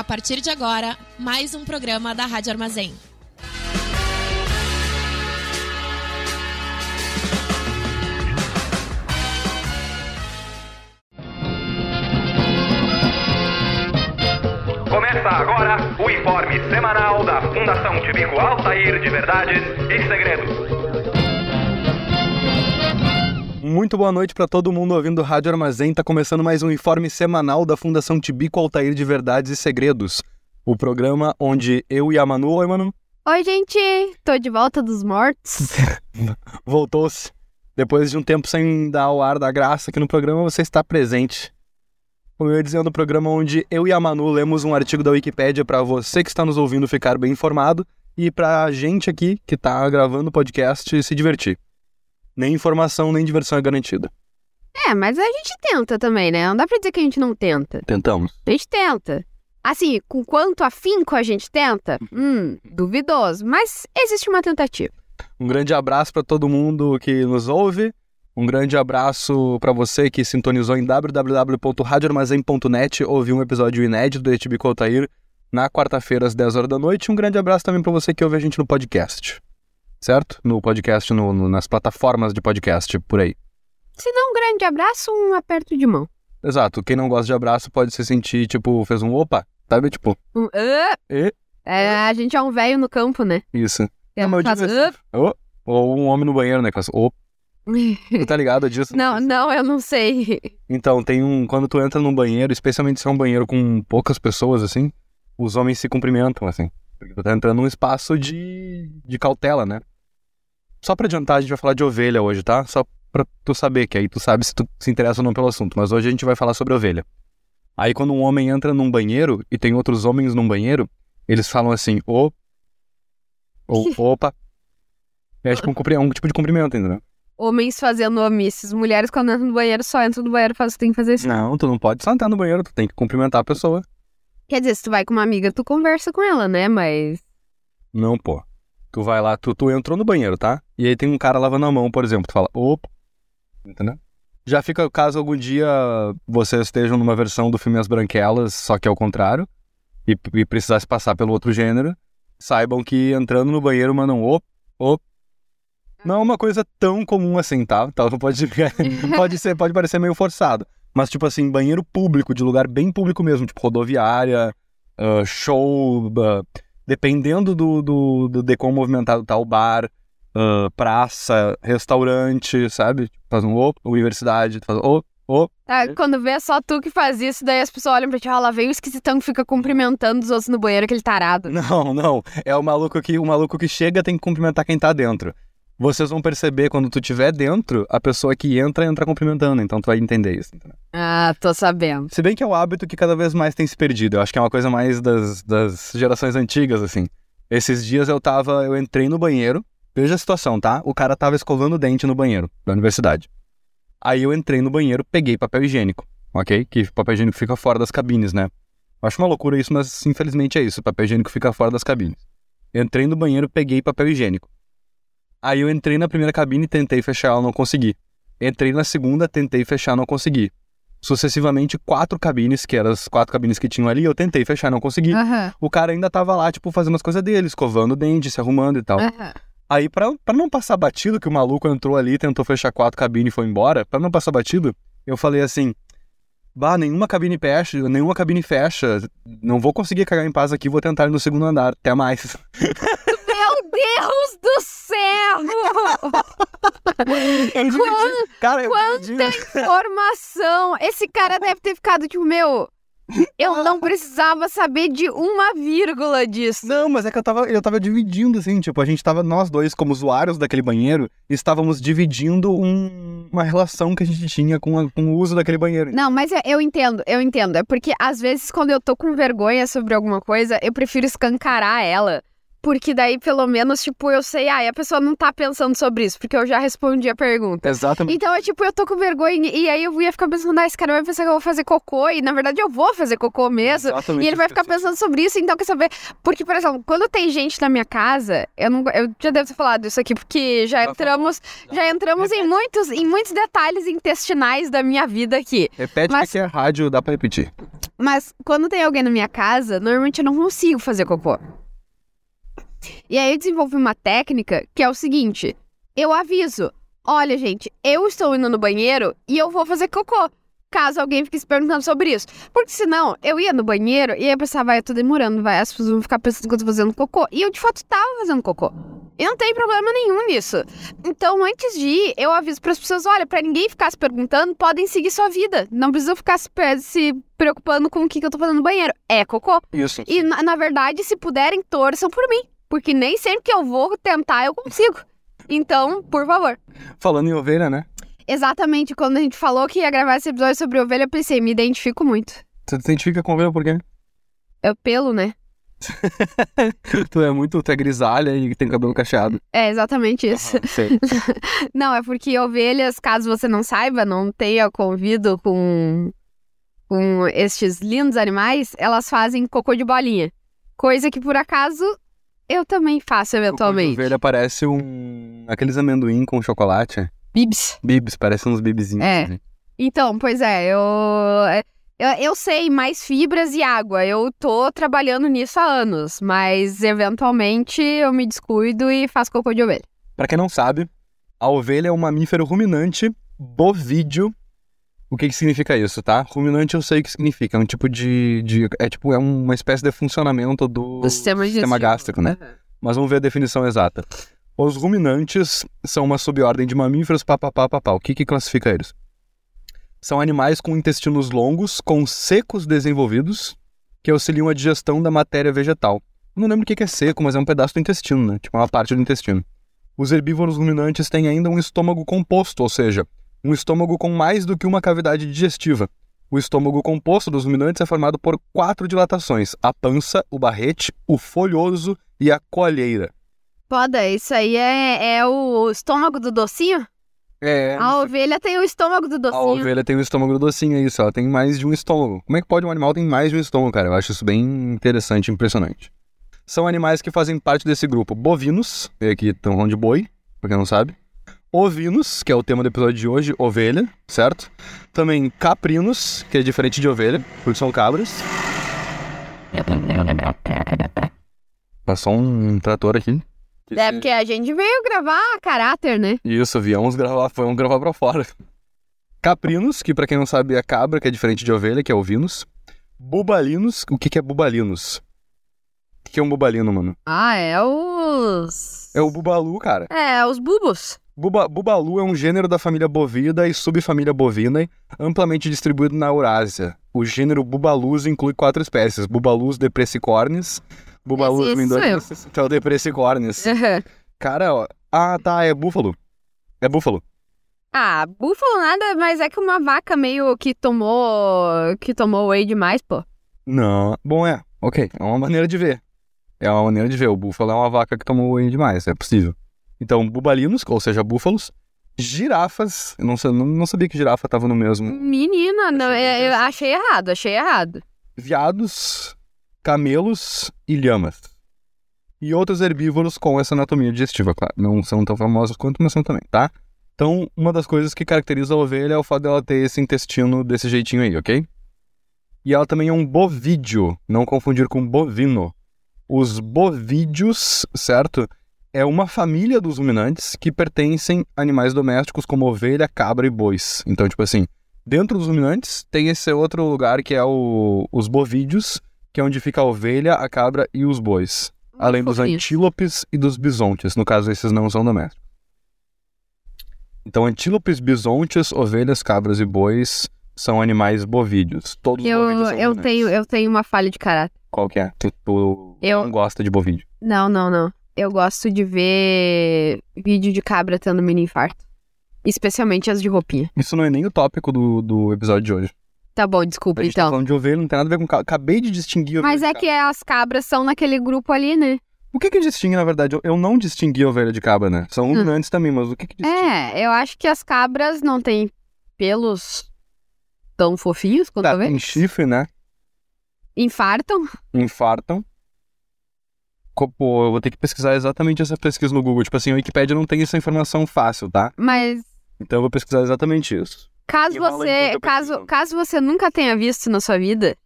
A partir de agora, mais um programa da Rádio Armazém. Começa agora o informe semanal da Fundação Tibico Altair de Verdades e Segredos. Muito boa noite para todo mundo ouvindo Rádio Armazém. Tá começando mais um informe semanal da Fundação Tibico Altair de Verdades e Segredos. O programa onde eu e a Manu, oi Manu, Oi, gente! Tô de volta dos mortos. voltou-se. Depois de um tempo sem dar o ar da graça aqui no programa, você está presente. Como eu ia dizendo, o programa onde eu e a Manu lemos um artigo da Wikipédia para você que está nos ouvindo ficar bem informado e pra gente aqui que tá gravando o podcast se divertir. Nem informação nem diversão é garantida. É, mas a gente tenta também, né? Não dá pra dizer que a gente não tenta. Tentamos. A gente tenta. Assim, com quanto afinco a gente tenta? Hum, duvidoso. Mas existe uma tentativa. Um grande abraço para todo mundo que nos ouve. Um grande abraço para você que sintonizou em www.radioarmazém.net, ouviu um episódio inédito do Etibico Altair na quarta-feira às 10 horas da noite. Um grande abraço também para você que ouve a gente no podcast. Certo? No podcast, no- no- nas plataformas de podcast por aí. Se não um grande abraço, um aperto de mão. Exato. Quem não gosta de abraço pode se sentir, tipo, fez um opa, sabe? Tipo, Um, "Ah!" e é, a gente é um velho no campo, né? isso. É, Não, eu faz! Ô, ou um homem no banheiro, né? Que faz, opa, tu tá ligado disso? Não, não, eu não sei. Então, tem um. Quando tu entra num banheiro, especialmente se é um banheiro com poucas pessoas, assim, os homens se cumprimentam, assim. Porque tu tá entrando num espaço de, de cautela, né? Só pra adiantar, a gente vai falar de ovelha hoje, tá? Só pra tu saber, que aí tu sabe se tu se interessa ou não pelo assunto. Mas hoje a gente vai falar sobre ovelha. Aí quando um homem entra num banheiro e tem outros homens num banheiro, eles falam assim, ô. Ou opa. É tipo um, um tipo de cumprimento, entendeu? Homens fazendo omissos. Mulheres, quando entram no banheiro, só entram no banheiro e que tem que fazer. Não, tu não pode só entrar no banheiro, tu tem que cumprimentar a pessoa. Quer dizer, se tu vai com uma amiga, tu conversa com ela, né? Mas. Não, pô. Tu vai lá, tu, tu entrou no banheiro, tá? E aí tem um cara lavando a mão, por exemplo. Tu fala, opa. Entendeu? Já fica caso algum dia vocês estejam numa versão do filme As Branquelas, só que é o contrário, e, e precisasse passar pelo outro gênero, saibam que entrando no banheiro mandam op, op. Não é uma coisa tão comum assim, tá? Então pode, pode, ser, pode parecer meio forçado. Mas, tipo assim, banheiro público, de lugar bem público mesmo, tipo rodoviária, ah, show, ah, dependendo do, do, do de como movimentado tá o bar, ah, praça, restaurante, sabe? Faz um op, universidade, faz op, op. Ah, quando vê é só tu que faz isso, daí as pessoas olham pra ti, ah, lá vem o esquisitão que fica cumprimentando os outros no banheiro, aquele tarado. Não, não. É o maluco que o maluco que chega tem que cumprimentar quem tá dentro. Vocês vão perceber quando tu tiver dentro, a pessoa que entra entra cumprimentando, então tu vai entender isso. entendeu? Ah, tô sabendo. Se bem que é o hábito que cada vez mais tem se perdido. Eu acho que é uma coisa mais das, das gerações antigas, assim. Esses dias eu tava. Eu entrei no banheiro. Veja a situação, tá? O cara tava escovando o dente no banheiro da universidade. Aí eu entrei no banheiro, peguei papel higiênico, ok? Que papel higiênico fica fora das cabines, né? Eu acho uma loucura isso, mas infelizmente é isso. Papel higiênico fica fora das cabines. Entrei no banheiro, peguei papel higiênico. Aí eu entrei na primeira cabine, tentei fechar ela, não consegui. Entrei na segunda, tentei fechar, não consegui. Sucessivamente, quatro cabines, que eram as quatro cabines que tinham ali, eu tentei fechar, não consegui. Aham, O cara ainda tava lá, tipo, fazendo as coisas dele, escovando o dente, se arrumando e tal. aham. Aí, pra, pra não passar batido, que o maluco entrou ali, tentou fechar quatro cabines e foi embora, pra não passar batido, eu falei assim: Bah, nenhuma cabine fecha, nenhuma cabine fecha. Não vou conseguir cagar em paz aqui, vou tentar ir no segundo andar. Até mais. Deus do céu! Eu dividi- cara, eu Quanta dividi- informação! Esse cara deve ter ficado tipo, meu, eu não precisava saber de uma vírgula disso. Não, mas é que eu tava, eu tava dividindo, assim, tipo, a gente tava, nós dois, como usuários daquele banheiro, estávamos dividindo um- uma relação que a gente tinha com, a- com o uso daquele banheiro. Não, mas é- eu entendo, eu entendo. É porque às vezes quando eu tô com vergonha sobre alguma coisa, eu prefiro escancarar ela. Porque daí, pelo menos, tipo, eu sei, ah, a pessoa não tá pensando sobre isso, porque eu já respondi a pergunta. Exatamente. Então, é tipo, eu tô com vergonha e aí eu ia ficar pensando, ah, esse cara vai pensar que eu vou fazer cocô, e na verdade eu vou fazer cocô mesmo. Exatamente E ele vai ficar pensando sobre isso, então quer saber? Porque, por exemplo, quando tem gente na minha casa, eu não, eu já devo ter falado isso aqui, porque já entramos, já entramos em muitos, em muitos detalhes intestinais da minha vida aqui. Repete Mas- que é rádio, dá pra repetir. Mas quando tem alguém na minha casa, normalmente eu não consigo fazer cocô. E aí eu desenvolvi uma técnica que é o seguinte: eu aviso. Olha, gente, eu estou indo no banheiro e eu vou fazer cocô. Caso alguém fique se perguntando sobre isso. Porque senão, eu ia no banheiro e ia pensar, vai, eu tô demorando, vai, as pessoas vão ficar pensando que eu tô fazendo cocô. E eu, de fato, tava fazendo cocô. E não tem problema nenhum nisso. Então, antes de ir, eu aviso pras pessoas, olha, pra ninguém ficar se perguntando, podem seguir sua vida. Não precisam ficar se, se preocupando com o que, que eu tô fazendo no banheiro. É cocô. Isso. E, na, na verdade, se puderem, torçam por mim. Porque nem sempre que eu vou tentar, eu consigo. Então, por favor. Falando em ovelha, né? Exatamente, quando a gente falou que ia gravar esse episódio sobre ovelha, eu pensei, me identifico muito. Você se identifica com ovelha por quê? É o pelo, né? tu é muito, tu é grisalha e tem cabelo cacheado. É exatamente isso. Sei. Não, é porque ovelhas, caso você não saiba, não tenha convido com, com estes lindos animais, elas fazem cocô de bolinha. Coisa que, por acaso, eu também faço O eventualmente. ovelha parece um... Aqueles amendoim com chocolate. Bibs. Bibs, parece uns bibzinhos. É. assim. Então, pois é, eu, eu. Eu sei mais fibras e água. Eu tô trabalhando nisso há anos, mas eventualmente eu me descuido e faço cocô de ovelha. Pra quem não sabe, a ovelha é um mamífero ruminante bovídeo. O que que significa isso, tá? Ruminante eu sei o que significa. É um tipo de... de- é tipo, é uma espécie de funcionamento do, Do sistema digestivo. gástrico, né? Mas vamos ver a definição exata. Os ruminantes são uma subordem de mamíferos, papapá, papá. O que que classifica eles? São animais com intestinos longos, com secos desenvolvidos, que auxiliam a digestão da matéria vegetal. Não lembro o que que é seco, mas é um pedaço do intestino, né? Tipo, uma parte do intestino. Os herbívoros ruminantes têm ainda um estômago composto, ou seja, um estômago com mais do que uma cavidade digestiva. O estômago composto dos ruminantes é formado por quatro dilatações: a pança, o barrete, o folhoso e a colheira. Foda, isso aí é, é o estômago do docinho? É. A ovelha tem o estômago do A docinho. ovelha tem o estômago docinho, é isso. Ela tem mais de um estômago. Como é que pode um animal ter mais de um estômago, cara? Eu acho isso bem interessante e impressionante. São animais que fazem parte desse grupo. Bovinos, e aqui estão falando de boi, pra quem não sabe. Ovinos, que é o tema do episódio de hoje, ovelha, certo? Também caprinos, que é diferente de ovelha, porque são cabras. Passou um trator aqui. É porque a gente veio gravar a caráter, né? Isso, viemos gravar, vamos gravar pra fora. Caprinos, que pra quem não sabe é cabra, que é diferente de ovelha, que é ovinos. Bubalinos, o que que é bubalinos? O que que é um bubalino, mano? Ah, é os. É o bubalu, cara. É, os bubos. Buba, bubalu é um gênero da família bovida e subfamília bovina, amplamente distribuído na Eurásia. O gênero Bubalus inclui quatro espécies: Bubalus depressicornis, Bubalus mindorensis, que é o depressicornis. Cara, ó, ah, tá, é búfalo. É búfalo. ah, búfalo nada, mas é que uma vaca meio que tomou. que tomou whey demais, pô. Não. Bom, é. Ok. É uma maneira de ver. É uma maneira de ver. O búfalo é uma vaca que tomou whey demais. É possível. Então, bubalinos, ou seja, búfalos. Girafas. Eu não, não, não sabia que girafa tava no mesmo. Menina, não, Achei bem eu, eu achei errado, achei errado. Viados, camelos e lhamas. E outros herbívoros com essa anatomia digestiva, claro. Não são tão famosos quanto, mas são também, tá? Então, uma das coisas que caracteriza a ovelha é o fato dela ter esse intestino desse jeitinho aí, ok? E ela também é um bovídeo, não confundir com bovino. Os bovídeos, certo? É uma família dos ruminantes que pertencem a animais domésticos como ovelha, cabra e bois. Então, tipo assim, dentro dos ruminantes tem esse outro lugar que é o- os bovídeos, que é onde fica a ovelha, a cabra e os bois. Além dos antílopes e dos bisontes. No caso, esses não são domésticos. Então, antílopes, bisontes, ovelhas, cabras e bois são animais bovídeos. Todos os Eu, bovídeos são eu, tenho, eu tenho uma falha de caráter. Qual que é? Tu, tu Eu- não gosta de bovídeo. Não, não, não. Eu gosto de ver vídeo de cabra tendo mini infarto. Especialmente as de roupinha. Isso não é nem o tópico do, do episódio de hoje. Tá bom, desculpa, A gente tá então. falando de ovelha, não tem nada a ver com cabra. Acabei de distinguir ovelha Mas é que as cabras são naquele grupo ali, né? O que que distingue, na verdade? Eu, não distingui ovelha de cabra, né? São ruminantes também, mas o que que distingue? É, eu acho que as cabras não têm pelos tão fofinhos quanto Tá, a ovelha. tem chifre, né? Infartam. Infartam. Pô, eu vou ter que pesquisar exatamente essa pesquisa no Google. Tipo assim, a Wikipédia não tem essa informação fácil, tá? Mas Então eu vou pesquisar exatamente isso. caso Enrola você, caso, caso você nunca tenha visto na sua vida,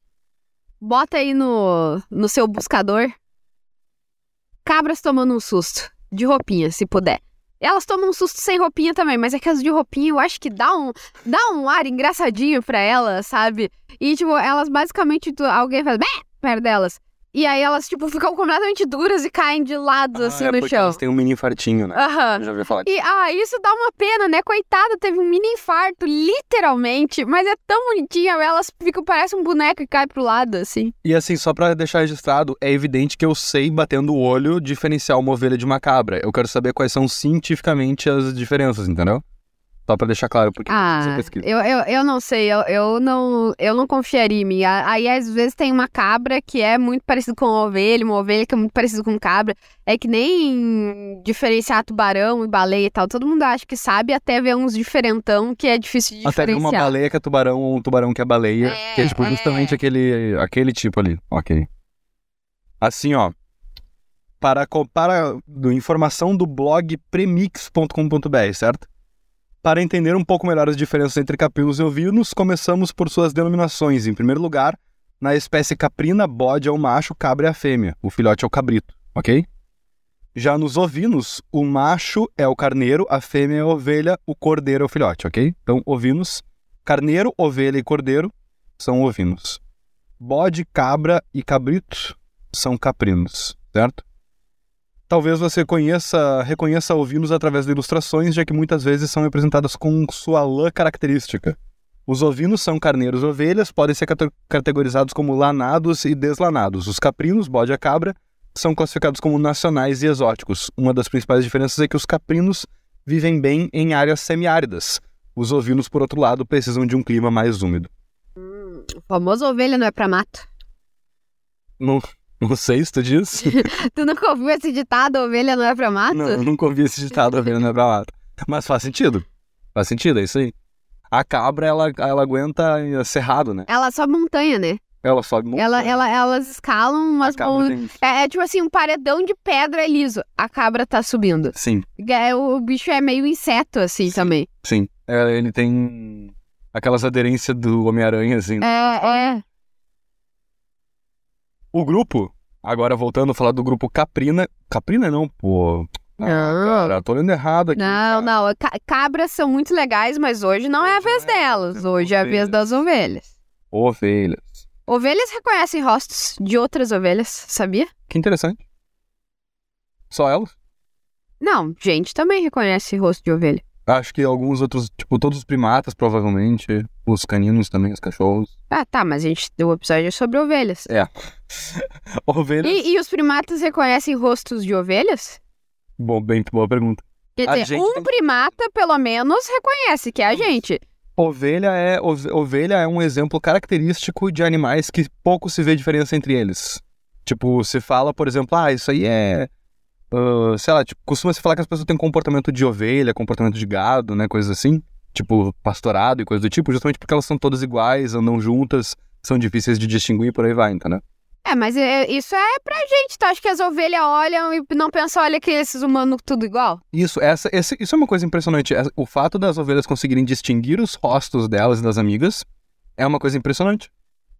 bota aí no, no seu buscador. Cabras tomando um susto. De roupinha, se puder. Elas tomam um susto sem roupinha também, mas é que as de roupinha eu acho que dá um, dá um ar engraçadinho pra elas, sabe? E, tipo, elas basicamente, alguém faz "Bé!" perto delas. E aí elas, tipo, ficam completamente duras e caem de lado, assim, Ah, é no porque chão. eles têm um mini infartinho, né? Aham. Já ouvi falar. E, ah, isso dá uma pena, né? Coitada, teve um mini infarto, literalmente. Mas é tão bonitinha, elas ficam, parece um boneco e cai pro lado, assim. E assim, só pra deixar registrado, é evidente que eu sei, batendo o olho, diferenciar uma ovelha de uma cabra. Eu quero saber quais são cientificamente as diferenças, entendeu? Só pra deixar claro, porque você Ah, pesquisa. eu, eu, eu não sei, eu, eu, não, eu não confiaria em mim. Aí, às vezes, tem uma cabra que é muito parecida com uma ovelha, uma ovelha que é muito parecida com cabra. É que nem diferenciar tubarão e baleia e tal. Todo mundo acha que sabe, até ver uns diferentão que é difícil de Até ver uma diferenciar. baleia que é tubarão ou um tubarão que é baleia, É, que é tipo é. justamente aquele, aquele tipo ali. Ok. Assim, ó. Para, para do, informação do blog premix.com.br, certo? Para entender um pouco melhor as diferenças entre caprinos e ovinos, começamos por suas denominações. Em primeiro lugar, na espécie caprina, bode é o macho, cabra é a fêmea, o filhote é o cabrito, ok? Já nos ovinos, o macho é o carneiro, a fêmea é a ovelha, o cordeiro é o filhote, ok? Então, ovinos, carneiro, ovelha e cordeiro são ovinos. Bode, cabra e cabrito são caprinos, certo? Talvez você conheça, reconheça ovinos através de ilustrações, já que muitas vezes são representadas com sua lã característica. Os ovinos são carneiros e ovelhas, podem ser cate- categorizados como lanados e deslanados. Os caprinos, bode e cabra, são classificados como nacionais e exóticos. Uma das principais diferenças é que os caprinos vivem bem em áreas semiáridas. Os ovinos, por outro lado, precisam de um clima mais úmido. O famoso ovelha não é pra mato. Não, não sei se tu nunca ouviu esse ditado, ovelha não é pra mato? não, eu nunca ouvi esse ditado ovelha não é pra mato. Mas faz sentido. Faz sentido, é isso aí. A cabra, ela, ela aguenta cerrado, né? Ela sobe montanha, né? Ela sobe muito. Ela, ela, elas escalam umas cabra mon- tem- É, é tipo assim, um paredão de pedra liso. A cabra tá subindo. Sim, É, o bicho é meio inseto, assim, também. sim. É, ele tem aquelas aderências do Homem-Aranha, assim. É, é. O grupo, agora voltando a falar do grupo Caprina. Caprina não, pô. Ah, cara, tô lendo errado aqui. Não, não. Ca- cabras são muito legais, mas hoje não é a vez delas. Hoje é a vez das ovelhas. Ovelhas. Ovelhas reconhecem rostos de outras ovelhas, sabia? Que interessante. Só elas? Não, gente também reconhece rosto de ovelha. Acho que alguns outros, tipo, todos os primatas, provavelmente. Os caninos também, os cachorros. Ah, tá, mas a gente deu o episódio sobre ovelhas. Ovelhas. E, e os primatas reconhecem rostos de ovelhas? Bom, bem boa pergunta. Quer A dizer, gente um tem- primata, pelo menos, reconhece que é a gente. Ovelha é, ove- ovelha é um exemplo característico de animais que pouco se vê diferença entre eles. Tipo, se fala, por exemplo, ah, isso aí é. Ah, sei lá, tipo, costuma se falar que as pessoas têm comportamento de ovelha, comportamento de gado, né? Coisas assim. Tipo, pastorado e coisa do tipo, justamente porque elas são todas iguais, andam juntas, são difíceis de distinguir e por aí vai, entendeu? É, mas é- isso é pra gente, tá? Acho que as ovelhas olham e não pensam, olha que esses humanos tudo igual. Isso, essa, esse- isso é uma coisa impressionante. O fato das ovelhas conseguirem distinguir os rostos delas e das amigas é uma coisa impressionante.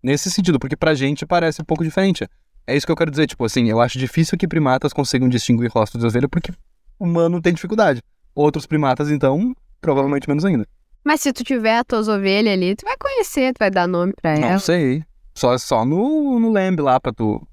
Nesse sentido, porque pra gente parece um pouco diferente. É isso que eu quero dizer, tipo assim, eu acho difícil que primatas consigam distinguir rostos de ovelha porque humano tem dificuldade. Outros primatas, então, provavelmente menos ainda. Mas se tu tiver as tuas ovelhas ali, tu vai conhecer, tu vai dar nome pra Não ela. sei. Só, só no, no lamb lá pra tu.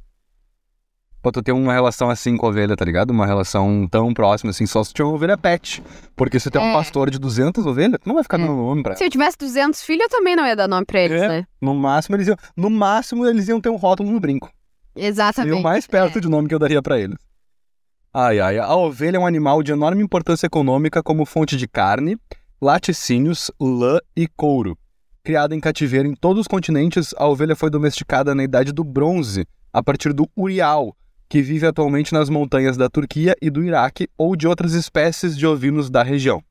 Pra tu ter uma relação assim com a ovelha, tá ligado? Uma relação tão próxima assim, só se tiver uma ovelha pet. Porque se tem um É. pastor de 200 ovelhas, tu não vai ficar É. dando nome pra ela. Se eu tivesse 200 filhos, eu também não ia dar nome pra eles, É. né? No máximo eles iam, no máximo eles iam ter um rótulo no brinco. Exatamente. Seria o mais perto É. de nome que eu daria pra eles. Ai, ai, a ovelha é um animal de enorme importância econômica como fonte de carne, laticínios, lã e couro. Criada em cativeiro em todos os continentes, a ovelha foi domesticada na Idade do Bronze, a partir do urial, que vive atualmente nas montanhas da Turquia e do Iraque ou de outras espécies de ovinos da região.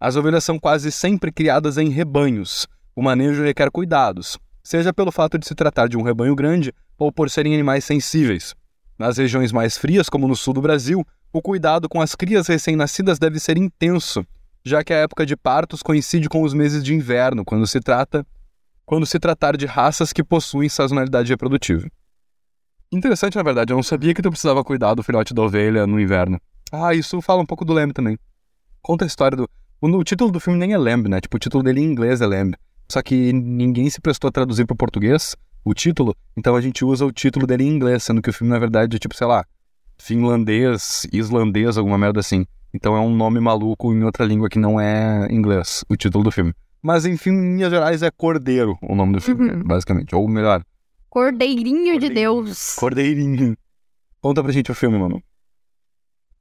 As ovelhas são quase sempre criadas em rebanhos. O manejo requer cuidados, seja pelo fato de se tratar de um rebanho grande ou por serem animais sensíveis. Nas regiões mais frias, como no sul do Brasil, o cuidado com as crias recém-nascidas deve ser intenso, já que a época de partos coincide com os meses de inverno, quando se trata quando se tratar de raças que possuem sazonalidade reprodutiva. Interessante, na verdade, eu não sabia que tu precisava cuidar do filhote da ovelha no inverno. Ah, isso fala um pouco do Lamb também. Conta a história do. O, título do filme nem é Lamb, né? Tipo, o título dele em inglês é Lamb. Só que ninguém se prestou a traduzir para o português o título, então a gente usa o título dele em inglês, sendo que o filme, na verdade, é tipo, sei lá, finlandês, islandês, alguma merda assim. Então é um nome maluco em outra língua que não é inglês, o título do filme. Mas, enfim, em linhas gerais, é Cordeiro o nome do filme, Uhum. basicamente. Ou melhor, Cordeirinho de Cordeirinho. Deus. Cordeirinho. Conta pra gente o filme, mano.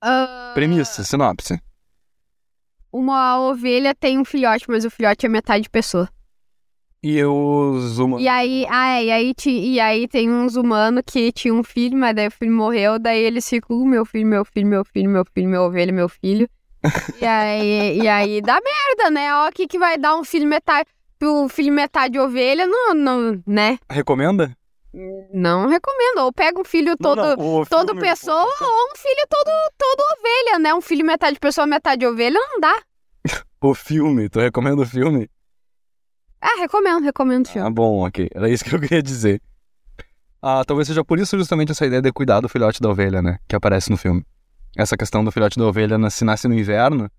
Ah, Premissa, sinopse. Uma ovelha tem um filhote, mas o filhote é metade pessoa. E os humanos. E aí, ah, é, e aí, ti- e aí tem uns humanos que tinham um filho, mas daí o filho morreu, daí eles ficam, "Uh, meu filho, meu filho, meu filho, meu filho, minha ovelha, meu filho. e, aí, e aí dá merda, né? Ó, o que, que vai dar um filho metade. O filho metade ovelha, não, não, né? Recomenda? Não recomendo. Ou pega um filho todo. Não, não, Todo filme- pessoa ou um filho todo, todo ovelha, né? Um filho metade pessoa, metade ovelha, não dá. O filme, tu recomenda o filme? Ah, recomendo, recomendo o filme. Ah, bom, ok. Era isso que eu queria dizer. Ah, talvez seja por isso justamente essa ideia de cuidar do filhote da ovelha, né? Que aparece no filme. Essa questão do filhote da ovelha, se nasce no inverno,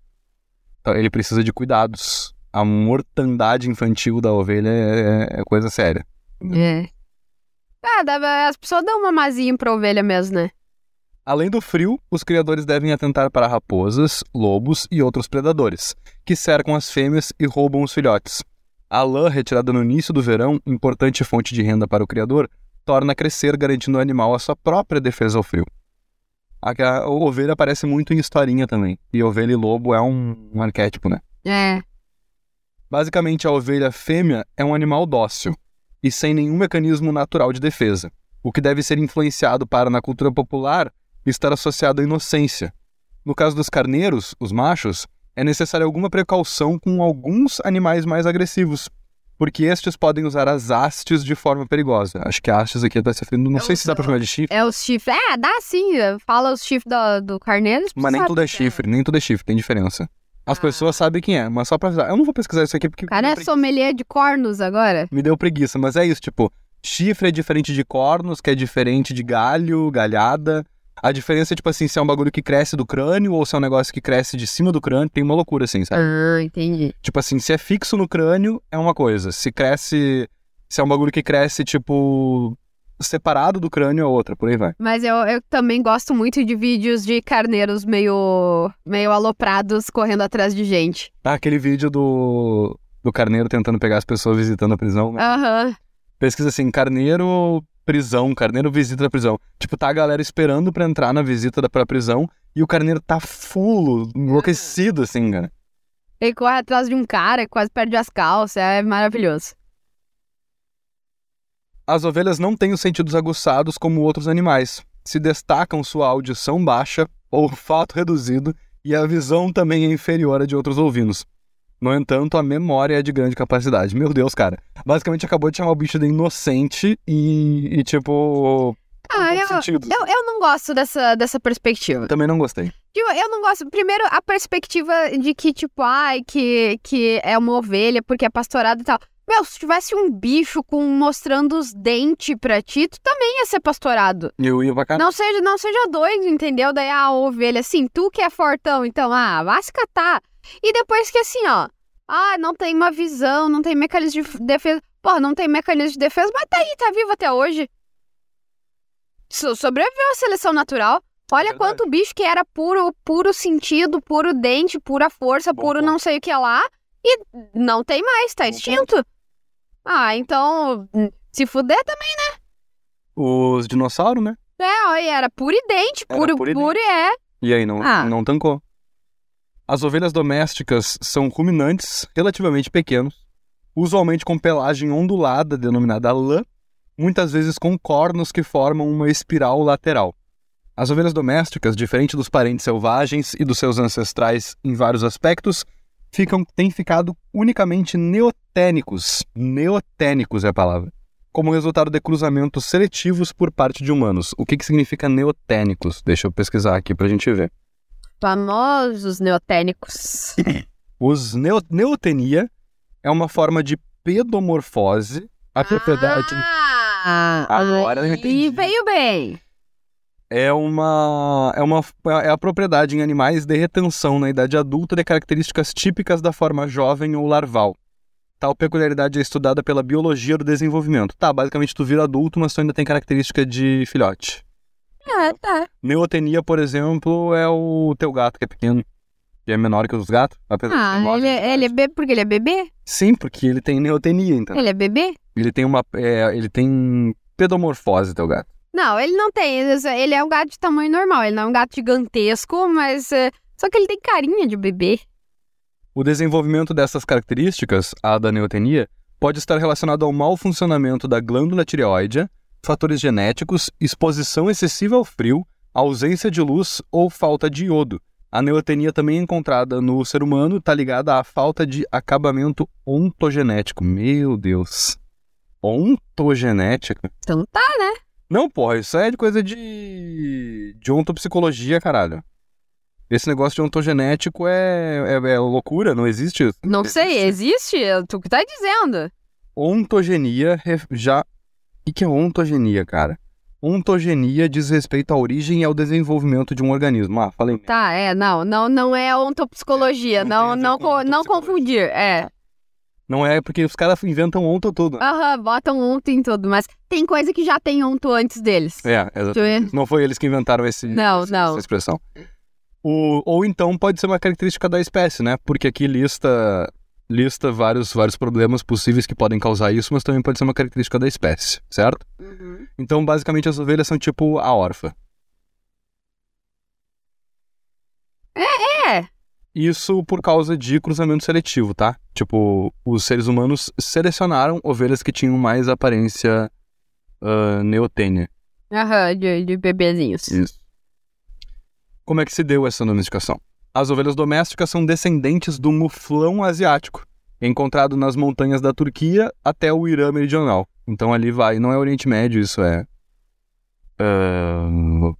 tá, ele precisa de cuidados. A mortandade infantil da ovelha é, é coisa séria. É. Ah, dá- as pessoas dão uma mazinha pra ovelha mesmo, né? Além do frio, os criadores devem atentar para raposas, lobos e outros predadores, que cercam as fêmeas e roubam os filhotes. A lã retirada no início do verão, importante fonte de renda para o criador, torna crescer, garantindo ao animal a sua própria defesa ao frio. A, a ovelha aparece muito em historinha também, e ovelha e lobo é um, um arquétipo, né? É. Basicamente, a ovelha fêmea é um animal dócil e sem nenhum mecanismo natural de defesa, o que deve ser influenciado para, na cultura popular, estar associado à inocência. No caso dos carneiros, os machos, é necessária alguma precaução com alguns animais mais agressivos, porque estes podem usar as hastes de forma perigosa. Acho que hastes aqui está se referindo, não É sei o- se dá pra chamar de chifre, É os chifres. É, dá sim. Fala os chifres do, do carneiro. mas nem tudo é que chifre, nem tudo é chifre, tem diferença. As Ah. pessoas sabem quem é, mas só pra avisar. Eu não vou pesquisar isso aqui porque O cara é sommelier de cornos agora. me deu preguiça, mas é isso, tipo, chifre é diferente de cornos, que é diferente de galho, galhada. A diferença é, tipo assim, se é um bagulho que cresce do crânio ou se é um negócio que cresce de cima do crânio, tem uma loucura, assim, sabe? Ah, entendi. Tipo assim, se é fixo no crânio, é uma coisa. Se cresce. Se é um bagulho que cresce, tipo. separado do crânio, é outra, por aí vai. Mas eu, eu também gosto muito de vídeos de carneiros meio, meio aloprados correndo atrás de gente. Ah, aquele vídeo do. do carneiro tentando pegar as pessoas visitando a prisão. né? Aham. Pesquisa assim, carneiro prisão, carneiro visita da prisão. Tipo, tá a galera esperando pra entrar na visita da pra prisão e o carneiro tá fulo, enlouquecido, assim, cara. Ele corre atrás de um cara, quase perde as calças. É maravilhoso. As ovelhas não têm os sentidos aguçados como outros animais. Se destacam sua audição baixa, olfato reduzido e a visão também é inferior à de outros ovinos. No entanto, a memória é de grande capacidade. Meu Deus, cara. Basicamente acabou de chamar o bicho de inocente e, e tipo. Ah, eu, eu, eu não gosto dessa, dessa perspectiva. Também não gostei. Tipo, eu não gosto. Primeiro, a perspectiva de que, tipo, ai, que, que é uma ovelha porque é pastorada e tal. Meu, se tivesse um bicho com mostrando os dentes pra ti, tu também ia ser pastorado. Eu ia pra cá. Não seja, não seja doido, entendeu? Daí a ovelha, assim, tu que é fortão, então, ah, vai se catar. E depois que assim, ó, ah, não tem uma visão, não tem mecanismo de defesa. Porra, não tem mecanismo de defesa, mas tá aí, tá vivo até hoje. So- sobreviveu à seleção natural. Olha verdade. quanto bicho que era puro, puro sentido, puro dente, pura força, Bom puro ponto. não sei o que lá. E não tem mais, tá Bom extinto. Ah, então, hum, se fuder também. Os dinossauros, né? É, olha, era puro e dente, puro, puro e puro e é. E aí, não, Ah. não tancou. As ovelhas domésticas são ruminantes relativamente pequenos, usualmente com pelagem ondulada, denominada lã, muitas vezes com cornos que formam uma espiral lateral. As ovelhas domésticas, diferente dos parentes selvagens e dos seus ancestrais em vários aspectos, ficam, têm ficado unicamente neotênicos. Neotênicos é a palavra. Como resultado de cruzamentos seletivos por parte de humanos. O que, que significa neotênicos? Deixa eu pesquisar aqui pra gente ver. Famosos neotênicos. Os neo, neotenia é uma forma de pedomorfose, a propriedade Ah, Agora eu entendi. veio bem. é uma é uma é a propriedade em animais de retenção na idade adulta de características típicas da forma jovem ou larval. Tal peculiaridade é estudada pela biologia do desenvolvimento. Tá, basicamente tu vira adulto, mas tu ainda tem característica de filhote. É, tá. Neotenia, por exemplo, é o teu gato que é pequeno. E é menor que os gatos. apesar Ah, ele, é- ele é bebê porque ele é bebê? Sim, porque ele tem neotenia, então. Ele é bebê? Ele tem uma. é, ele tem pedomorfose, teu gato. Não, ele não tem. Ele é um gato de tamanho normal. Ele não é um gato gigantesco, mas. é, Só que ele tem carinha de bebê. O desenvolvimento dessas características, a da neotenia, pode estar relacionado ao mau funcionamento da glândula tireoide, fatores genéticos, exposição excessiva ao frio, ausência de luz ou falta de iodo. A neotenia também encontrada no ser humano está ligada à falta de acabamento ontogenético. Meu Deus. Ontogenética? Então tá. Não, porra, isso é de coisa de. de ontopsicologia, caralho. Esse negócio de ontogenético é, é, é loucura, não existe. Não sei, existe? Tu que tá dizendo. Ontogenia já. O que, é ontogenia, cara? Ontogenia diz respeito à origem e ao desenvolvimento de um organismo. Ah, falei. Tá, é, não, não, não é ontopsicologia, Não não, não, não ontopsicologia. confundir, é. Não é porque os caras inventam onto tudo. Aham, botam onto em tudo, mas tem coisa que já tem onto antes deles. É, exatamente. Não foi eles que inventaram esse, Não, esse- não. essa expressão. O, ou então pode ser uma característica da espécie, né? Porque aqui lista lista vários, vários problemas possíveis que podem causar isso, mas também pode ser uma característica da espécie, certo? Então, basicamente, as ovelhas são tipo a órfã. É, Isso por causa de cruzamento seletivo, tá? Tipo, os seres humanos selecionaram ovelhas que tinham mais aparência ah, neotênia. aham, de, de bebezinhos. Isso. Como é que se deu essa domesticação? As ovelhas domésticas são descendentes do muflão asiático, encontrado nas montanhas da Turquia até o Irã meridional. Então ali vai, não é Oriente Médio, isso é. ah,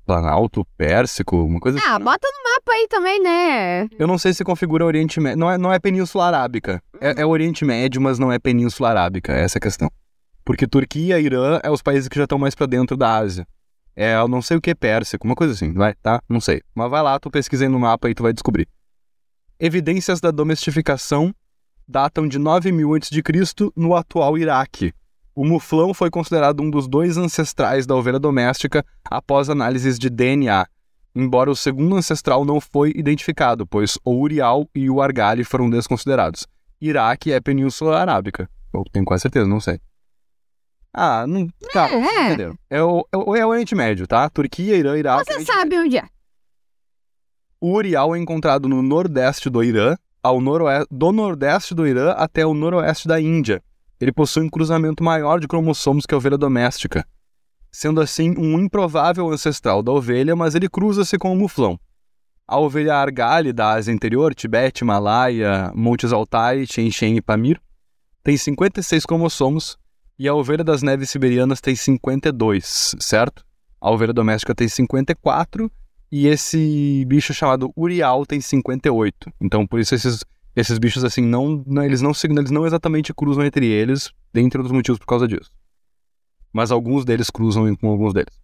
Planalto Pérsico, uma coisa Ah, assim. bota no mapa aí também, né? Eu não sei se configura Oriente Médio. Não é, não é Península Arábica. É, é Oriente Médio, mas não é Península Arábica. Essa é a questão. Porque Turquia e Irã é os países que já estão mais pra dentro da Ásia. É, eu não sei o que é Pérsico, uma coisa assim, vai, tá? Não sei. Mas vai lá, tu pesquisa aí no mapa e tu vai descobrir. Evidências da domesticação datam de 9000 a.C. no atual Iraque. O muflão foi considerado um dos dois ancestrais da ovelha doméstica após análises de DNA, embora o segundo ancestral não foi identificado, pois o Urial e o Argali foram desconsiderados. Iraque é Península Arábica. Eu tenho quase certeza, não sei. Ah, não. Tá, É, é. entenderam. É o, é o é o Oriente Médio, tá? Turquia, Irã, Iraque. Você Oriente Médio. sabe onde é. O Urial é encontrado no nordeste do Irã, ao noroeste, do nordeste do Irã até o noroeste da Índia. Ele possui um cruzamento maior de cromossomos que a ovelha doméstica, sendo assim um improvável ancestral da ovelha, mas ele cruza-se com o muflão. A ovelha argali da Ásia Interior, Tibete, Himalaia, Montes Altai, Chechen e Pamir, tem 56 cromossomos e a ovelha das neves siberianas tem 52, certo? A ovelha doméstica tem 54 e esse bicho chamado Urial tem 58. Então, por isso esses, esses bichos assim não, não- eles não eles não exatamente cruzam entre eles, dentre outros motivos por causa disso. Mas alguns deles cruzam com alguns deles.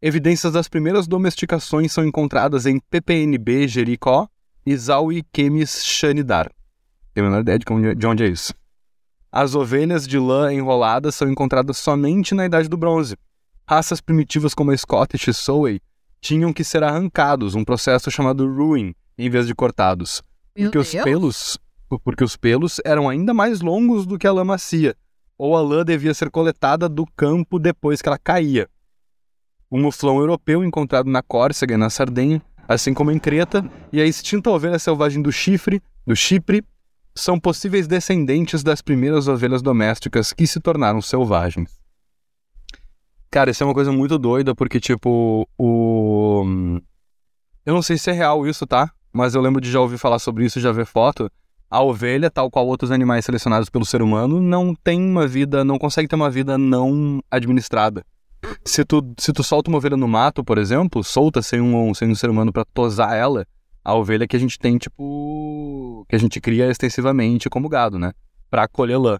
Evidências das primeiras domesticações são encontradas em PPNB Jericó e Zawi Kemis Shanidar. Tenho a menor ideia de onde é isso. As ovelhas de lã enroladas são encontradas somente na Idade do Bronze. Raças primitivas como a Scottish e Surrey tinham que ser arrancados, um processo chamado ruin, em vez de cortados. Meu Porque os pelos, porque os pelos eram ainda mais longos do que a lã macia, ou a lã devia ser coletada do campo depois que ela caía. O muflão europeu encontrado na Córcega e na Sardenha, assim como em Creta, e a extinta ovelha selvagem do Chifre, do Chipre, são possíveis descendentes das primeiras ovelhas domésticas que se tornaram selvagens. Cara, isso é uma coisa muito doida, porque, tipo, o. Eu não sei se é real isso, tá? Mas eu lembro de já ouvir falar sobre isso, já ver foto. A ovelha, tal qual outros animais selecionados pelo ser humano, não tem uma vida, não consegue ter uma vida não administrada. Se tu, se tu solta uma ovelha no mato, por exemplo, solta sem um, sem um ser humano pra tosar ela, a ovelha que a gente tem, tipo. que a gente cria extensivamente como gado, né? Pra colher lã.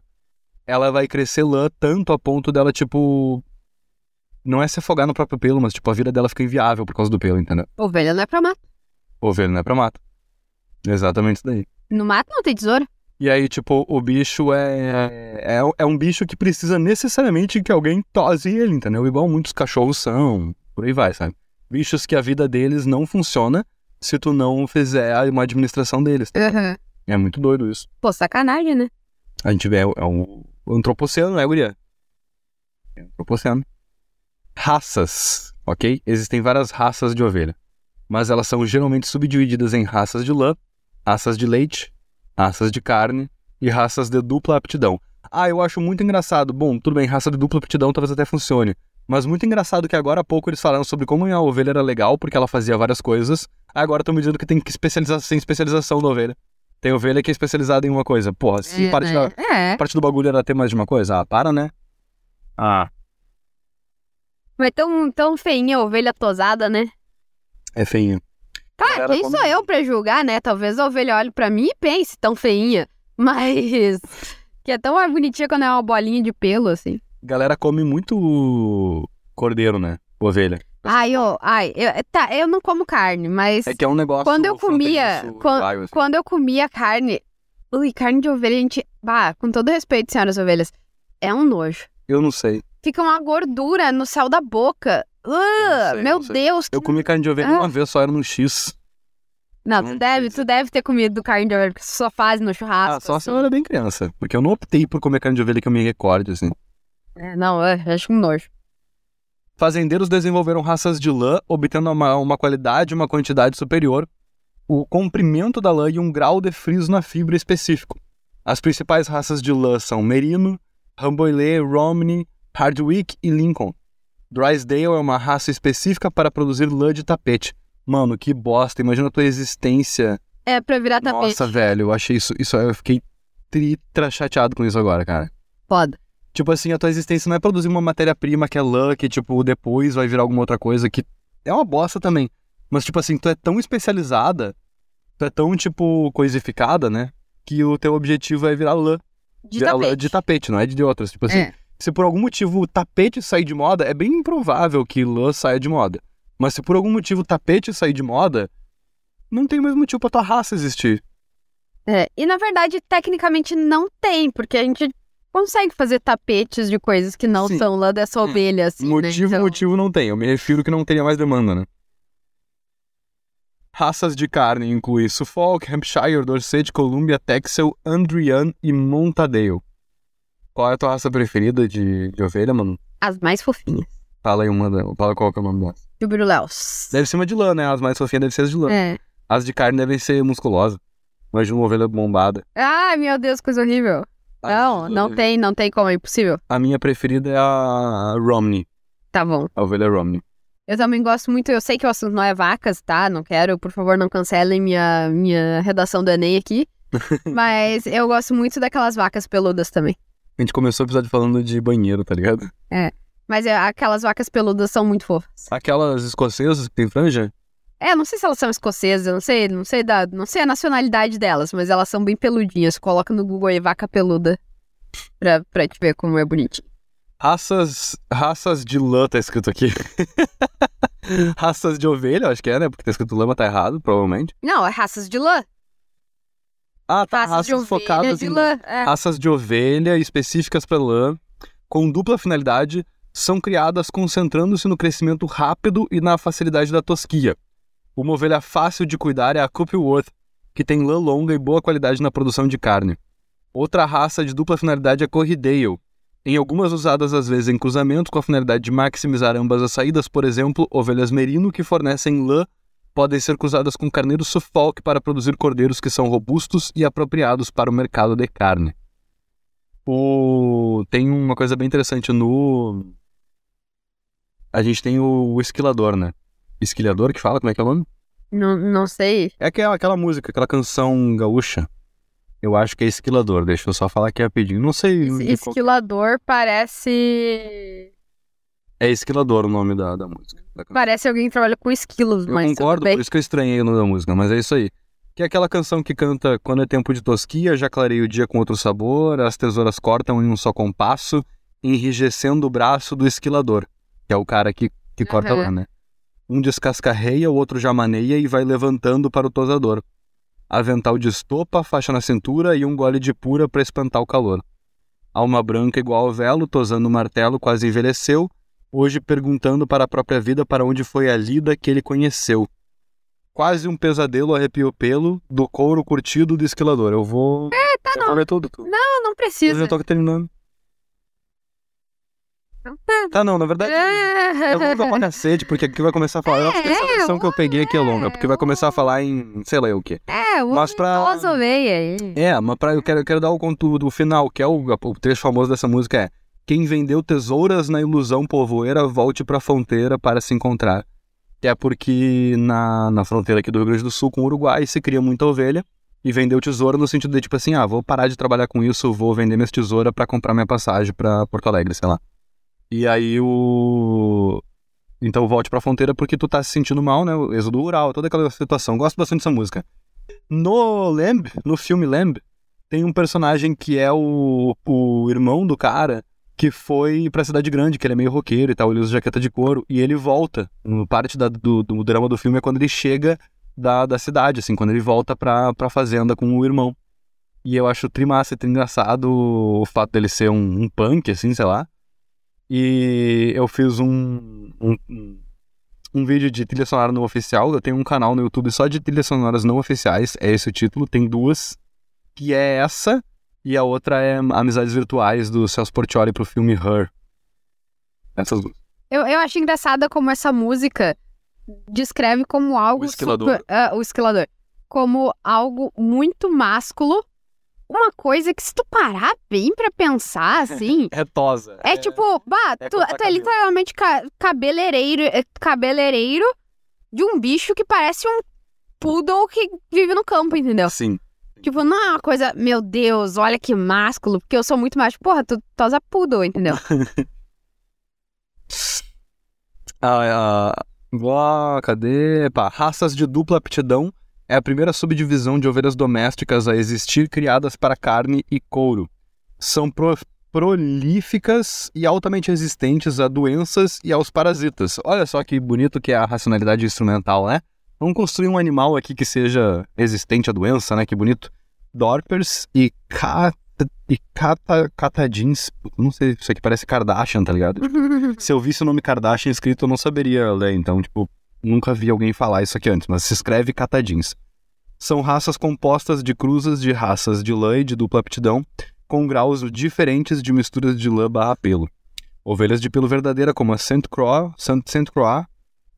ela vai crescer lã tanto a ponto dela, tipo. Não é se afogar no próprio pelo, mas, tipo, a vida dela fica inviável por causa do pelo, entendeu? Ovelha não é pra mato. Ovelha não é pra mato. Exatamente isso daí. No mato não tem tesoura. E aí, tipo, o bicho é, é. É um bicho que precisa necessariamente que alguém tose ele, entendeu? Igual muitos cachorros são. Por aí vai, sabe? Bichos que a vida deles não funciona se tu não fizer uma administração deles. Uhum. É muito doido isso. Pô, sacanagem, né? A gente vê, é um antropoceno, né, guria? É antropoceno. Raças, ok? Existem várias raças de ovelha. Mas elas são geralmente subdivididas em raças de lã, raças de leite, raças de carne e raças de dupla aptidão. Ah, eu acho muito engraçado. Bom, tudo bem, raça de dupla aptidão talvez até funcione. Mas muito engraçado que agora há pouco eles falaram sobre como a ovelha era legal, porque ela fazia várias coisas. Agora estão me dizendo que tem que especializar sem especialização da ovelha. Tem ovelha que é especializada em uma coisa. Porra, se É, parte, da, É. parte do bagulho era ter mais de uma coisa, ah, para, né? Ah, Mas tão, tão feinha a ovelha tosada, né? é feinho. Claro, Galera, quem como- sou eu pra julgar, né? Talvez a ovelha olhe pra mim e pense tão feinha. Mas. Que é tão bonitinha quando é uma bolinha de pelo, assim. Galera come muito cordeiro, né? Ovelha. Ai, eu, ai, eu, tá, eu não como carne, mas É que é um negócio. quando eu comia, fronteiriço, quan- vai, assim. quando eu comia carne, ui, carne de ovelha, a gente, bah, com todo respeito, senhoras ovelhas, é um nojo. Eu não sei. Fica uma gordura no céu da boca. Uh, sei, meu. Deus. Eu comi carne de ovelha Ah. uma vez, só era no X. Não, não tu deve, tu deve ter comido carne de ovelha, porque só faz no Ah, churrasco. só se eu assim. era bem criança. Porque eu não optei por comer carne de ovelha que eu me recorde, assim. É, não, eu acho um nojo. Fazendeiros desenvolveram raças de lã, obtendo uma, uma qualidade e uma quantidade superior, o comprimento da lã e um grau de friso na fibra específico. As principais raças de lã são Merino, Rambouillet, Romney, Hardwick e Lincoln. Drysdale é uma raça específica para produzir lã de tapete. Mano, que bosta. Imagina a tua existência. É, pra virar tapete. Nossa, velho, eu achei isso. isso eu fiquei tritra chateado com isso agora, cara. Foda. Tipo assim, a tua existência não é produzir uma matéria-prima que é lã, que, tipo, depois vai virar alguma outra coisa, que é uma bosta também. Mas, tipo assim, tu é tão especializada, tu é tão, tipo, coisificada, né? Que o teu objetivo é virar lã. De virar lã tapete. de tapete, não é de outras. Tipo assim, É. se por algum motivo o tapete sair de moda, é bem improvável que lã saia de moda. Mas se por algum motivo o tapete sair de moda, não tem mais motivo pra tua raça existir. É, e na verdade, tecnicamente não tem, porque a gente consegue fazer tapetes de coisas que não Sim. são lã dessa ovelha, assim, né? motivo, Então, motivo não tem. Eu me refiro que não teria mais demanda, né? Raças de carne incluem Suffolk, Hampshire, Dorset, Columbia, Texel, Andrian e Montadale. Qual é a tua raça preferida de, de ovelha, mano? As mais fofinhas. Fala aí uma, fala qual que é o nome dela. Jubiluléus. Deve ser uma de lã, né? As mais fofinhas devem ser as de lã. É. As de carne devem ser musculosas. Imagina uma ovelha bombada. Ai, meu Deus, coisa horrível. Não, não tem, não tem como, é impossível. A minha preferida é a Romney. Tá bom. A ovelha Romney. Eu também gosto muito, eu sei que o assunto não é vacas, tá? Não quero, por favor, não cancelem minha, minha redação do Enem aqui. Mas eu gosto muito daquelas vacas peludas também. A gente começou o episódio falando de banheiro, tá ligado? Mas é, aquelas vacas peludas são muito fofas. Aquelas escocesas que tem franja? É, não sei se elas são escocesas, não sei, não sei da, não sei a nacionalidade delas, mas elas são bem peludinhas. Coloca no Google aí vaca peluda pra, pra te ver como é bonitinho. Raças, raças de lã tá escrito aqui. raças de ovelha, acho que é, né? Porque tá escrito lama, tá errado, provavelmente. Não, é raças de lã. Ah, tá. Raças, de ovelha focadas de em lã. É. raças de ovelha específicas para lã, com dupla finalidade, são criadas concentrando-se no crescimento rápido e na facilidade da tosquia. Uma ovelha fácil de cuidar é a Copyworth, que tem lã longa e boa qualidade na produção de carne. Outra raça de dupla finalidade é Corridale, em algumas usadas às vezes em cruzamento com a finalidade de maximizar ambas as saídas, por exemplo, ovelhas merino que fornecem lã podem ser cruzadas com carneiros Suffolk para produzir cordeiros que são robustos e apropriados para o mercado de carne. O... Tem uma coisa bem interessante no. A gente tem o esquilador, né? Esquilador que fala, como é que é o nome? Não, não sei. É aquela, aquela música, aquela canção gaúcha. Eu acho que é esquilador, deixa eu só falar aqui rapidinho. Não sei. De qual- esquilador parece. É esquilador o nome da, da música. da. Parece alguém que trabalha com esquilos, Eu mas. concordo, por isso que eu estranhei o nome da música, mas é isso aí. Que é aquela canção que canta Quando é tempo de tosquia, já clarei o dia com outro sabor, as tesouras cortam em um só compasso, enrijecendo o braço do esquilador, que é o cara que, que corta Aham. lá, né? Um descascarreia, o outro já maneia e vai levantando para o tosador. Avental de estopa, faixa na cintura e um gole de pura para espantar o calor. Alma branca igual ao velo, tosando o martelo, quase envelheceu, hoje perguntando para a própria vida para onde foi a lida que ele conheceu. Quase um pesadelo arrepiou pelo do couro curtido do esquilador. Eu vou. É, tá, eu não. vou tudo. Tu. Não, não Eu precisa. já tô terminando. Tá, não, na verdade. Eu vou dar uma cacete, porque aqui vai começar a falar. Eu acho que essa É, versão que eu peguei aqui é longa, porque vai começar a falar em sei lá eu o quê. É, o Mas pra- aí. É, mas pra, eu, quero, eu quero dar o conteúdo final, que é o, o trecho famoso dessa música é Quem vendeu tesouras na ilusão povoeira, volte pra fronteira para se encontrar. Que é porque na, na fronteira aqui do Rio Grande do Sul com o Uruguai se cria muita ovelha e vendeu tesoura no sentido de tipo assim, ah, vou parar de trabalhar com isso, vou vender minhas tesouras pra comprar minha passagem pra Porto Alegre, sei lá. E aí o... Então volte pra fronteira porque tu tá se sentindo mal, né? O êxodo rural, toda aquela situação. Gosto bastante dessa música. No Lamb, no filme Lamb, tem um personagem que é o, o irmão do cara que foi pra cidade grande, que ele é meio roqueiro e tal, ele usa jaqueta de couro, e ele volta. Parte da- do, do drama do filme é quando ele chega da, da cidade, assim, quando ele volta pra, pra fazenda com o irmão. E eu acho trimassa e engraçado o fato dele ser um, um punk, assim, sei lá. E eu fiz um, um, um- vídeo de trilha sonora não oficial. Eu tenho um canal no YouTube só de trilhas sonoras não oficiais. É esse o título. Tem duas. Que é essa. E a outra é Amizades Virtuais do Celso Portioli pro filme Her. Essas duas. Eu, eu acho engraçada como essa música descreve como algo. O esquilador. super- ah, o esquilador. Como algo muito másculo. Uma coisa que, se tu parar bem pra pensar, assim. É tosa. É, tipo, bah, é tu, tu é cabelo. literalmente ca cabeleireiro, é cabeleireiro de um bicho que parece um poodle que vive no campo, entendeu? Sim. Tipo, não é uma coisa, meu Deus, olha que másculo, porque eu sou muito mais, porra, tu tosa poodle, entendeu? Ah, ah, ah, cadê? Pá, raças de dupla aptidão é a primeira subdivisão de ovelhas domésticas a existir criadas para carne e couro. São pro- prolíficas e altamente resistentes a doenças e aos parasitas. Olha só que bonito que é a racionalidade instrumental, né? Vamos construir um animal aqui que seja resistente à doença, né? Que bonito. Dorpers e cat... e cata... catadins. Não sei, isso aqui parece Kardashian, tá ligado? Se eu visse o nome Kardashian escrito, eu não saberia ler. Então, tipo, nunca vi alguém falar isso aqui antes, mas se escreve catadins. São raças compostas de cruzas de raças de lã e de dupla aptidão, com graus diferentes de misturas de lã barra pelo. Ovelhas de pelo verdadeira como a Saint Croix, Saint, Saint Croix,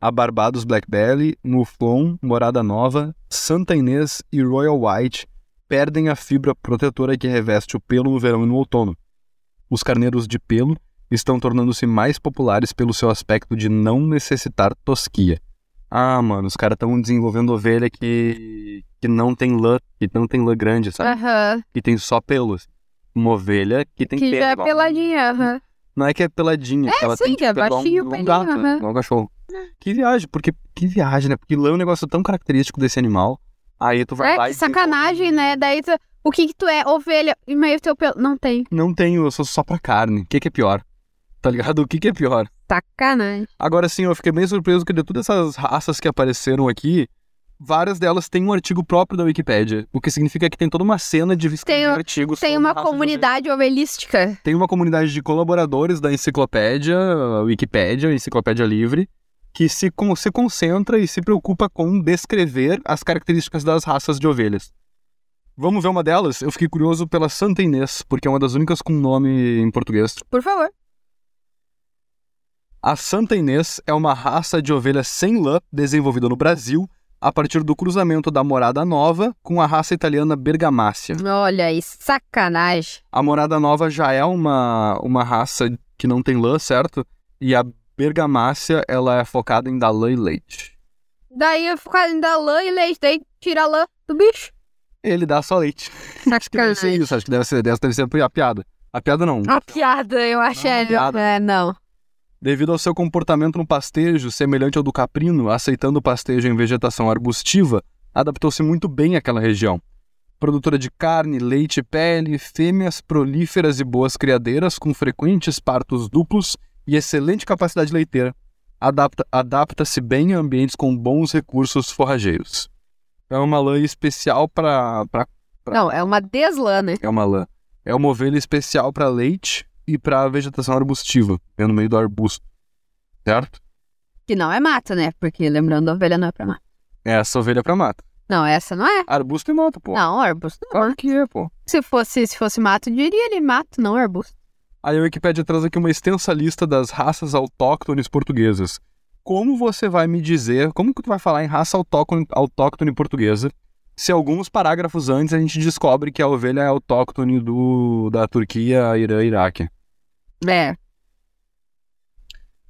a Barbados Black Belly, Mouflon, Morada Nova, Santa Inês e Royal White perdem a fibra protetora que reveste o pelo no verão e no outono. Os carneiros de pelo estão tornando-se mais populares pelo seu aspecto de não necessitar tosquia. Ah, mano, os caras estão desenvolvendo ovelha que, que não tem lã, que não tem lã grande, sabe? Aham. Que tem só pelos. Uma ovelha que tem Que pelo. já é peladinha, aham. Não é que é peladinha, é, ela sim, tem que é um- baixinho, um pelinho, gato, né? igual um cachorro. Que viagem, porque que viagem, né? Porque lã é um negócio tão característico desse animal. Aí tu vai lá É, e que sacanagem, né? Daí tu, o que que tu é? Ovelha e meio teu pelo. Não tem. Não tenho, eu sou só pra carne. O que, que é pior? Tá ligado? O que, que é pior? Sacanagem. Agora sim, eu fiquei bem surpreso que de todas essas raças que apareceram aqui, várias delas têm um artigo próprio da Wikipédia. O que significa que tem toda uma cena de Tem artigos Tem uma comunidade ovelística. Tem uma comunidade de colaboradores da enciclopédia, a Wikipédia, a Enciclopédia Livre, que se, con- se concentra e se preocupa com descrever as características das raças de ovelhas. Vamos ver uma delas? Eu fiquei curioso pela Santa Inês, porque é uma das únicas com nome em português. Por favor. A Santa Inês é uma raça de ovelha sem lã desenvolvida no Brasil a partir do cruzamento da morada nova com a raça italiana Bergamácia. Olha aí, sacanagem. A morada nova já é uma, uma raça que não tem lã, certo? E a Bergamácia, ela é focada em dar lã e leite. Daí eu ficar ainda lã e leite, daí tira a lã do bicho. Ele dá só leite. Acho que deve ser isso, acho que deve ser, deve ser a piada. A piada não. A piada, eu acho. Não, é, é, não. Devido ao seu comportamento no pastejo, semelhante ao do caprino, aceitando o pastejo em vegetação arbustiva, adaptou-se muito bem àquela região. Produtora de carne, leite e pele, fêmeas prolíferas e boas criadeiras, com frequentes partos duplos e excelente capacidade leiteira. Adapta- Adapta-se bem a ambientes com bons recursos forrageiros. É uma lã especial para. Não, é uma deslã, né? É uma lã. É uma ovelha especial para leite e para vegetação arbustiva, é no meio do arbusto. Certo? Que não é mato, né? Porque lembrando, a ovelha não é pra mato. Essa ovelha é pra mata. Não, essa não é. Arbusto e mata, pô. Não, arbusto não. Claro que é, pô. Se fosse, se fosse mato, diria ele mato, não arbusto. Aí a Wikipedia traz aqui uma extensa lista das raças autóctones portuguesas. Como você vai me dizer, como que tu vai falar em raça autóctone, autóctone portuguesa, se alguns parágrafos antes a gente descobre que a ovelha é autóctone do, da Turquia, Irã e Iraque? É.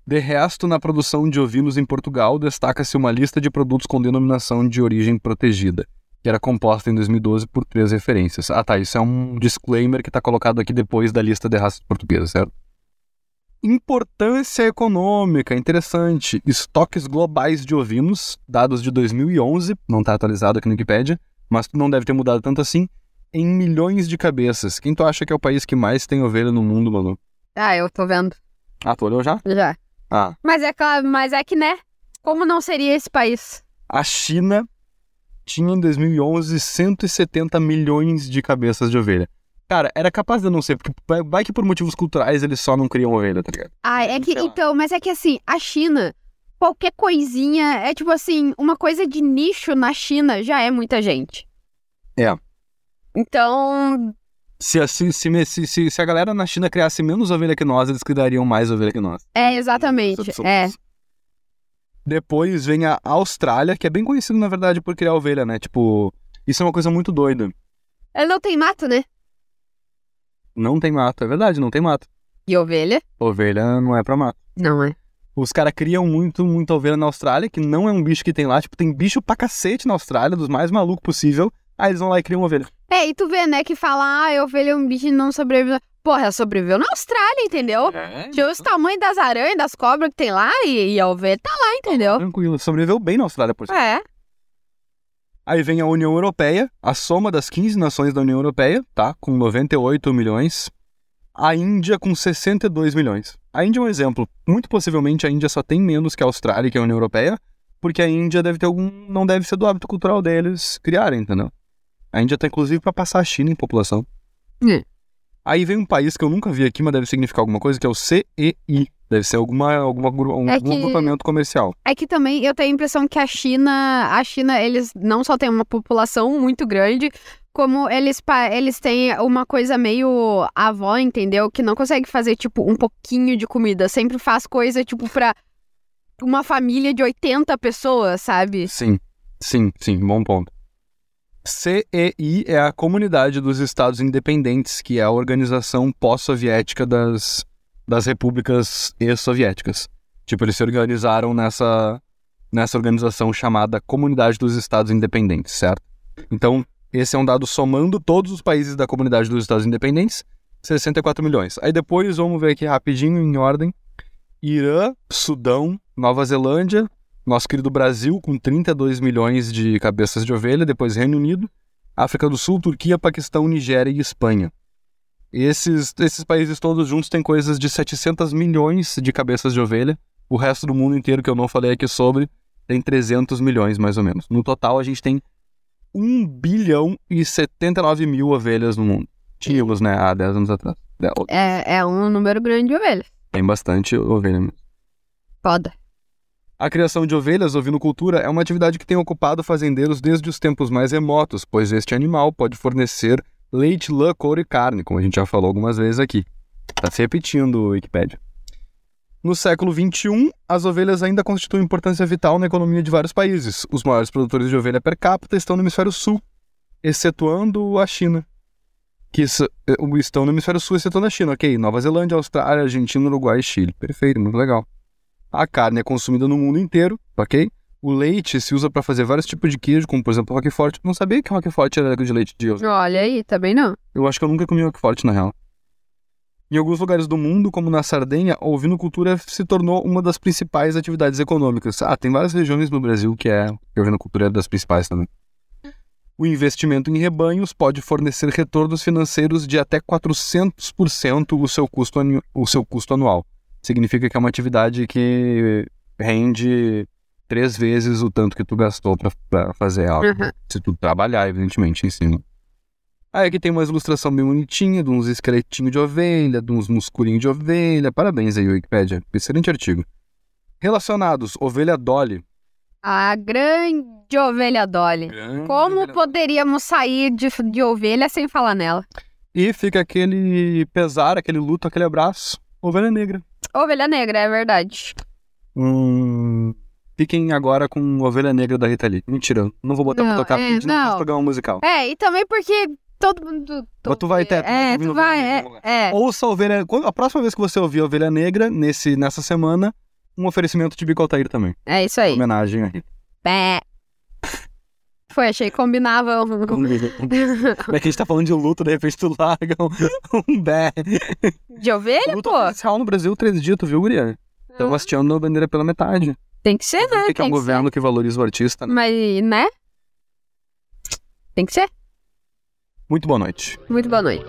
De resto, na produção de ovinos em Portugal, destaca-se uma lista de produtos com denominação de origem protegida, que era composta em 2012 por três referências. Ah tá, isso é um disclaimer que está colocado aqui depois da lista de raças portuguesas, certo? Importância econômica, interessante. Estoques globais de ovinos, dados de 2011, não está atualizado aqui no Wikipedia, mas não deve ter mudado tanto assim, em milhões de cabeças. Quem tu acha que é o país que mais tem ovelha no mundo, Manu? Ah, eu tô vendo. Ah, tu olhou já? Já. Ah, Mas é, claro, mas é que, né? Como não seria esse país? A China tinha em 2011 170 milhões de cabeças de ovelha. Cara, era capaz de não ser, porque vai- que por motivos culturais eles só não criam ovelha, tá ligado? Ah, é que. Então, mas é que assim, a China, qualquer coisinha, é tipo assim, uma coisa de nicho na China já é muita gente. É. Então, Se, a- se, se, se, se, se a galera na China criasse menos ovelha que nós, eles criariam mais ovelha que nós. é exatamente. É. Depois vem a Austrália, que é bem conhecido, na verdade, por criar ovelha, né? Tipo, isso é uma coisa muito doida. Ele não tem mato, né? Não tem mato, é verdade, não tem mato. E ovelha? Ovelha não é pra mato. Não é. Os caras criam muito, muita ovelha na Austrália, que não é um bicho que tem lá. Tipo, tem bicho pra cacete na Austrália, dos mais malucos possível. Aí eles vão lá e criam ovelha. É, e tu vê, né, que fala, ah, a ovelha é um bicho e não sobreviveu. Porra, ela sobreviveu na Austrália, entendeu? É, Tinha os tamanhos das aranhas, das cobras que tem lá e, e a ovelha tá lá, entendeu? Tranquilo, sobreviveu bem na Austrália, por sinal. É. Aí vem a União Europeia, a soma das 15 nações da União Europeia, tá? Com 98 milhões. A Índia com 62 milhões. A Índia é um exemplo. Muito possivelmente a Índia só tem menos que a Austrália e que a União Europeia, porque a Índia deve ter algum. não deve ser do hábito cultural deles criarem, entendeu? A Índia tá inclusive pra passar a China em população. É. Aí vem um país que eu nunca vi aqui, mas deve significar alguma coisa, que é o CEI. Deve ser alguma, alguma, um, É algum que- agrupamento comercial. É que também eu tenho a impressão que a China, a China, eles não só têm uma população muito grande, como eles, eles têm uma coisa meio avó, entendeu? Que não consegue fazer, tipo, um pouquinho de comida. Sempre faz coisa, tipo, pra uma família de 80 pessoas, sabe? Sim, sim, sim, bom ponto. CEI é a Comunidade dos Estados Independentes, que é a organização pós-soviética das, das repúblicas ex-soviéticas. Tipo, eles se organizaram nessa, nessa organização chamada Comunidade dos Estados Independentes, certo? Então, esse é um dado somando todos os países da Comunidade dos Estados Independentes, 64 milhões. Aí depois, vamos ver aqui rapidinho, em ordem. Irã, Sudão, Nova Zelândia, nosso querido Brasil, com 32 milhões de cabeças de ovelha, depois Reino Unido, África do Sul, Turquia, Paquistão, Nigéria e Espanha. Esses, esses países todos juntos têm coisas de 700 milhões de cabeças de ovelha. O resto do mundo inteiro, que eu não falei aqui sobre, tem 300 milhões, mais ou menos. No total, a gente tem 1 bilhão e 79 mil ovelhas no mundo. Tínhamos, né, há 10 anos atrás. É, É, é um número grande de ovelhas. Tem bastante ovelha mesmo. Foda. A criação de ovelhas, ovinocultura, é uma atividade que tem ocupado fazendeiros desde os tempos mais remotos, pois este animal pode fornecer leite, lã, couro e carne, como a gente já falou algumas vezes aqui. Tá se repetindo Wikipedia. No século XXI, as ovelhas ainda constituem importância vital na economia de vários países. Os maiores produtores de ovelha per capita estão no hemisfério sul, excetuando a China. Que eh, estão no hemisfério sul, excetuando a China, ok? Nova Zelândia, Austrália, Argentina, Uruguai e Chile. Perfeito, muito legal. A carne é consumida no mundo inteiro, ok? O leite se usa para fazer vários tipos de queijo, como por exemplo Roquefort. Não sabia que Roquefort era de leite de ovelha. Olha aí, também não. Eu acho que eu nunca comi Roquefort, na real. Em alguns lugares do mundo, como na Sardenha, a ovinocultura se tornou uma das principais atividades econômicas. Ah, tem várias regiões no Brasil que é que a ovinocultura é das principais também. O investimento em rebanhos pode fornecer retornos financeiros de até 400% o seu, custo o seu custo anual. Significa que é uma atividade que rende três vezes o tanto que tu gastou para fazer algo. Uhum. Se tu trabalhar, evidentemente, em cima. Aí aqui tem uma ilustração bem bonitinha, de uns esqueletinhos de ovelha, de uns musculinhos de ovelha. Parabéns aí, Wikipedia. Excelente artigo. Relacionados, ovelha Dolly. A grande ovelha Dolly. Como poderíamos sair de, de ovelha sem falar nela? E fica aquele pesar, aquele luto, aquele abraço. Ovelha negra. Ovelha negra, é verdade. Hum, fiquem agora com Ovelha Negra da Rita Lee. Mentira, não vou botar Não, pra tocar é, não faz não. programa musical. É, e também porque todo mundo. Mas tu vai vai É, tu vai. É, é. Ouça a Ovelha... A próxima vez que você ouvir Ovelha Negra, nesse, nessa semana, um oferecimento de Bico Altair também. É isso aí. Homenagem a Rita. Pé. Foi, achei que combinava. Como é que a gente tá falando de luto, de repente tu larga um, um bé. De ovelha, Luto pô? oficial no Brasil, três dias, tu viu, Guria? Estão hasteando a bandeira pela metade. Tem que ser, né? Tem que é um que ser. governo que valoriza o artista, né? Mas, né? Tem que ser. Muito boa noite. Muito boa noite.